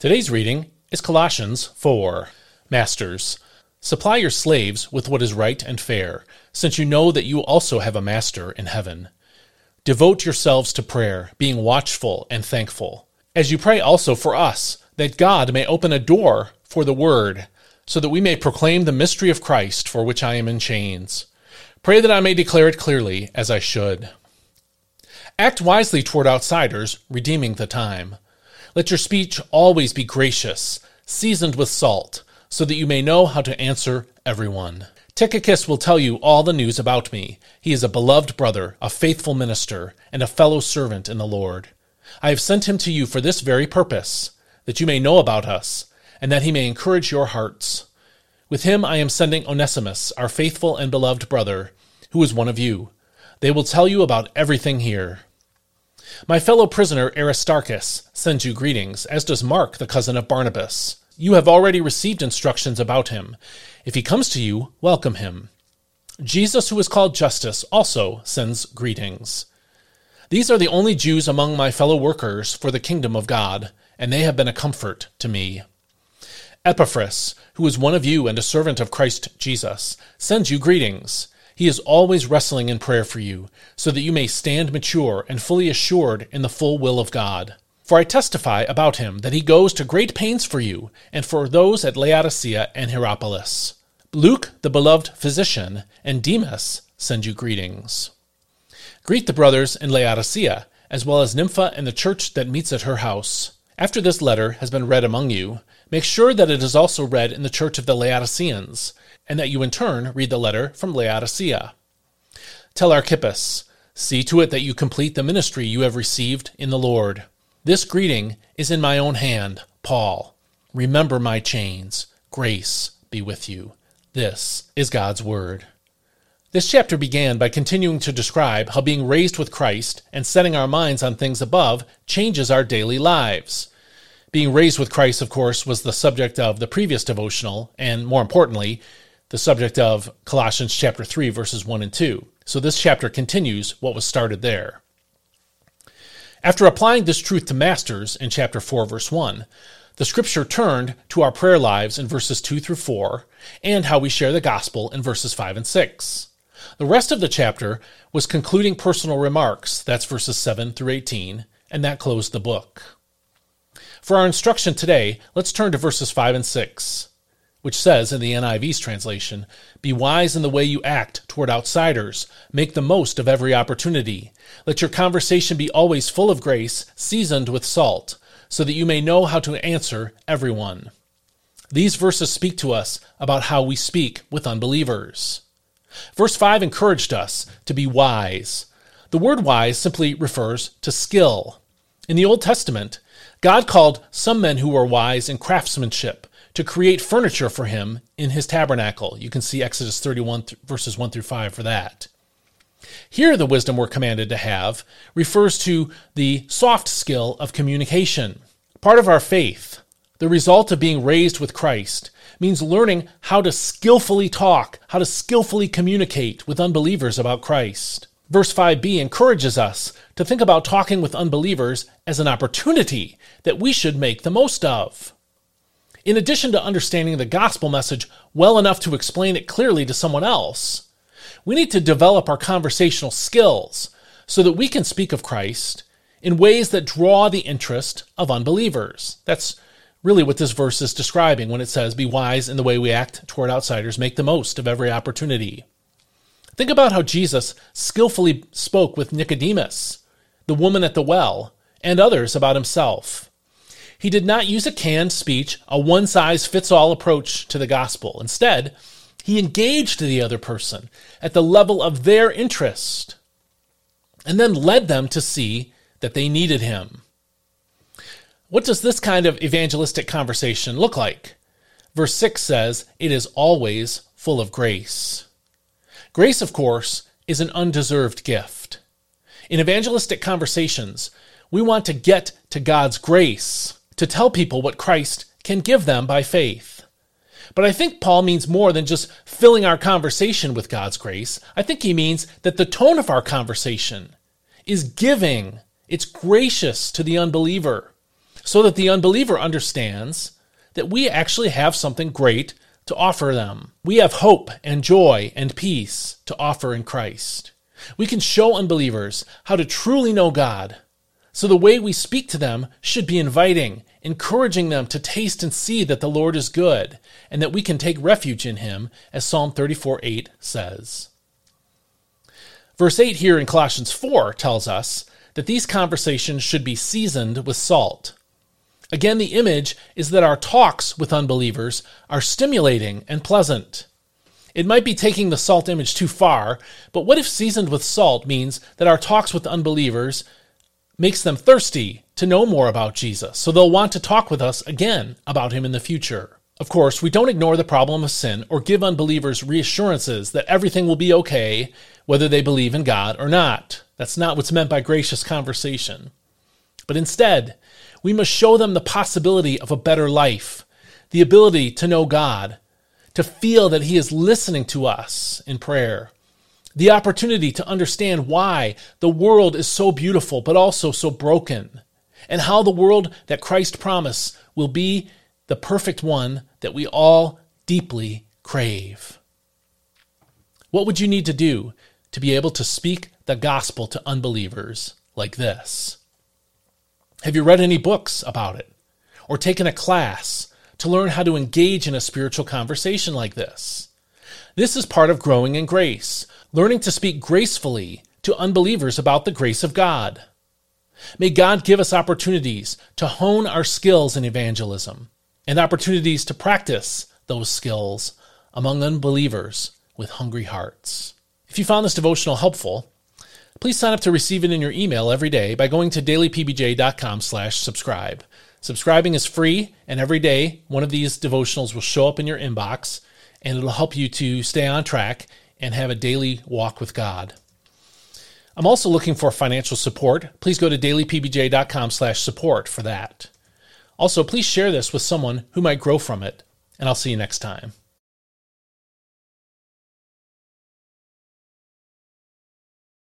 Today's reading is Colossians 4. Masters, supply your slaves with what is right and fair, since you know that you also have a master in heaven. Devote yourselves to prayer, being watchful and thankful, as you pray also for us, that God may open a door for the word, so that we may proclaim the mystery of Christ for which I am in chains. Pray that I may declare it clearly as I should. Act wisely toward outsiders, redeeming the time. Let your speech always be gracious, seasoned with salt, so that you may know how to answer everyone. Tychicus will tell you all the news about me. He is a beloved brother, a faithful minister, and a fellow servant in the Lord. I have sent him to you for this very purpose, that you may know about us, and that he may encourage your hearts. With him I am sending Onesimus, our faithful and beloved brother, who is one of you. They will tell you about everything here. My fellow prisoner Aristarchus sends you greetings, as does Mark, the cousin of Barnabas. You have already received instructions about him. If he comes to you, welcome him. Jesus, who is called Justus, also sends greetings. These are the only Jews among my fellow workers for the kingdom of God, and they have been a comfort to me. Epaphras, who is one of you and a servant of Christ Jesus, sends you greetings. He is always wrestling in prayer for you, so that you may stand mature and fully assured in the full will of God. For I testify about him that he goes to great pains for you, and for those at Laodicea and Hierapolis. Luke, the beloved physician, and Demas send you greetings. Greet the brothers in Laodicea, as well as Nympha and the church that meets at her house. After this letter has been read among you, make sure that it is also read in the church of the Laodiceans, and that you in turn read the letter from Laodicea. Tell Archippus, see to it that you complete the ministry you have received in the Lord. This greeting is in my own hand, Paul. Remember my chains. Grace be with you. This is God's Word. This chapter began by continuing to describe how being raised with Christ and setting our minds on things above changes our daily lives. Being raised with Christ, of course, was the subject of the previous devotional, and more importantly, the subject of Colossians chapter 3 verses 1 and 2. So this chapter continues what was started there. After applying this truth to masters in chapter 4 verse 1, the scripture turned to our prayer lives in verses 2 through 4 and how we share the gospel in verses 5 and 6. The rest of the chapter was concluding personal remarks, that's verses 7 through 18, and that closed the book. For our instruction today, let's turn to verses 5 and 6 which says in the NIV's translation, Be wise in the way you act toward outsiders. Make the most of every opportunity. Let your conversation be always full of grace, seasoned with salt, so that you may know how to answer everyone. These verses speak to us about how we speak with unbelievers. Verse 5 encouraged us to be wise. The word wise simply refers to skill. In the Old Testament, God called some men who were wise in craftsmanship to create furniture for him in his tabernacle. You can see Exodus 31 verses 1 through 5 for that. Here, the wisdom we're commanded to have refers to the soft skill of communication. Part of our faith, the result of being raised with Christ, means learning how to skillfully talk, how to skillfully communicate with unbelievers about Christ. Verse 5b encourages us to think about talking with unbelievers as an opportunity that we should make the most of. In addition to understanding the gospel message well enough to explain it clearly to someone else, we need to develop our conversational skills so that we can speak of Christ in ways that draw the interest of unbelievers. That's really what this verse is describing when it says, Be wise in the way we act toward outsiders, make the most of every opportunity. Think about how Jesus skillfully spoke with Nicodemus, the woman at the well, and others about himself. He did not use a canned speech, a one size fits all approach to the gospel. Instead, he engaged the other person at the level of their interest and then led them to see that they needed him. What does this kind of evangelistic conversation look like? Verse 6 says, It is always full of grace. Grace, of course, is an undeserved gift. In evangelistic conversations, we want to get to God's grace to tell people what Christ can give them by faith. But I think Paul means more than just filling our conversation with God's grace. I think he means that the tone of our conversation is giving, it's gracious to the unbeliever. so that the unbeliever understands that we actually have something great to offer them. We have hope and joy and peace to offer in Christ. We can show unbelievers how to truly know God. So the way we speak to them should be inviting, encouraging them to taste and see that the Lord is good and that we can take refuge in him, as Psalm 34 8 says. Verse 8 here in Colossians 4 tells us that these conversations should be seasoned with salt. Again, the image is that our talks with unbelievers are stimulating and pleasant. It might be taking the salt image too far, but what if seasoned with salt means that our talks with unbelievers makes them thirsty to know more about Jesus, so they'll want to talk with us again about him in the future. Of course, we don't ignore the problem of sin or give unbelievers reassurances that everything will be okay whether they believe in God or not. That's not what's meant by gracious conversation. But instead, we must show them the possibility of a better life, the ability to know God, to feel that He is listening to us in prayer, the opportunity to understand why the world is so beautiful but also so broken, and how the world that Christ promised will be the perfect one that we all deeply crave. What would you need to do to be able to speak the gospel to unbelievers like this? Have you read any books about it? Or taken a class to learn how to engage in a spiritual conversation like this? This is part of growing in grace, learning to speak gracefully to unbelievers about the grace of God. May God give us opportunities to hone our skills in evangelism and opportunities to practice those skills among unbelievers with hungry hearts. If you found this devotional helpful, Please sign up to receive it in your email every day by going to dailypbj.com slash subscribe. Subscribing is free, and every day one of these devotionals will show up in your inbox, and it'll help you to stay on track and have a daily walk with God. I'm also looking for financial support. Please go to dailypbj.com slash support for that. Also, please share this with someone who might grow from it, and I'll see you next time.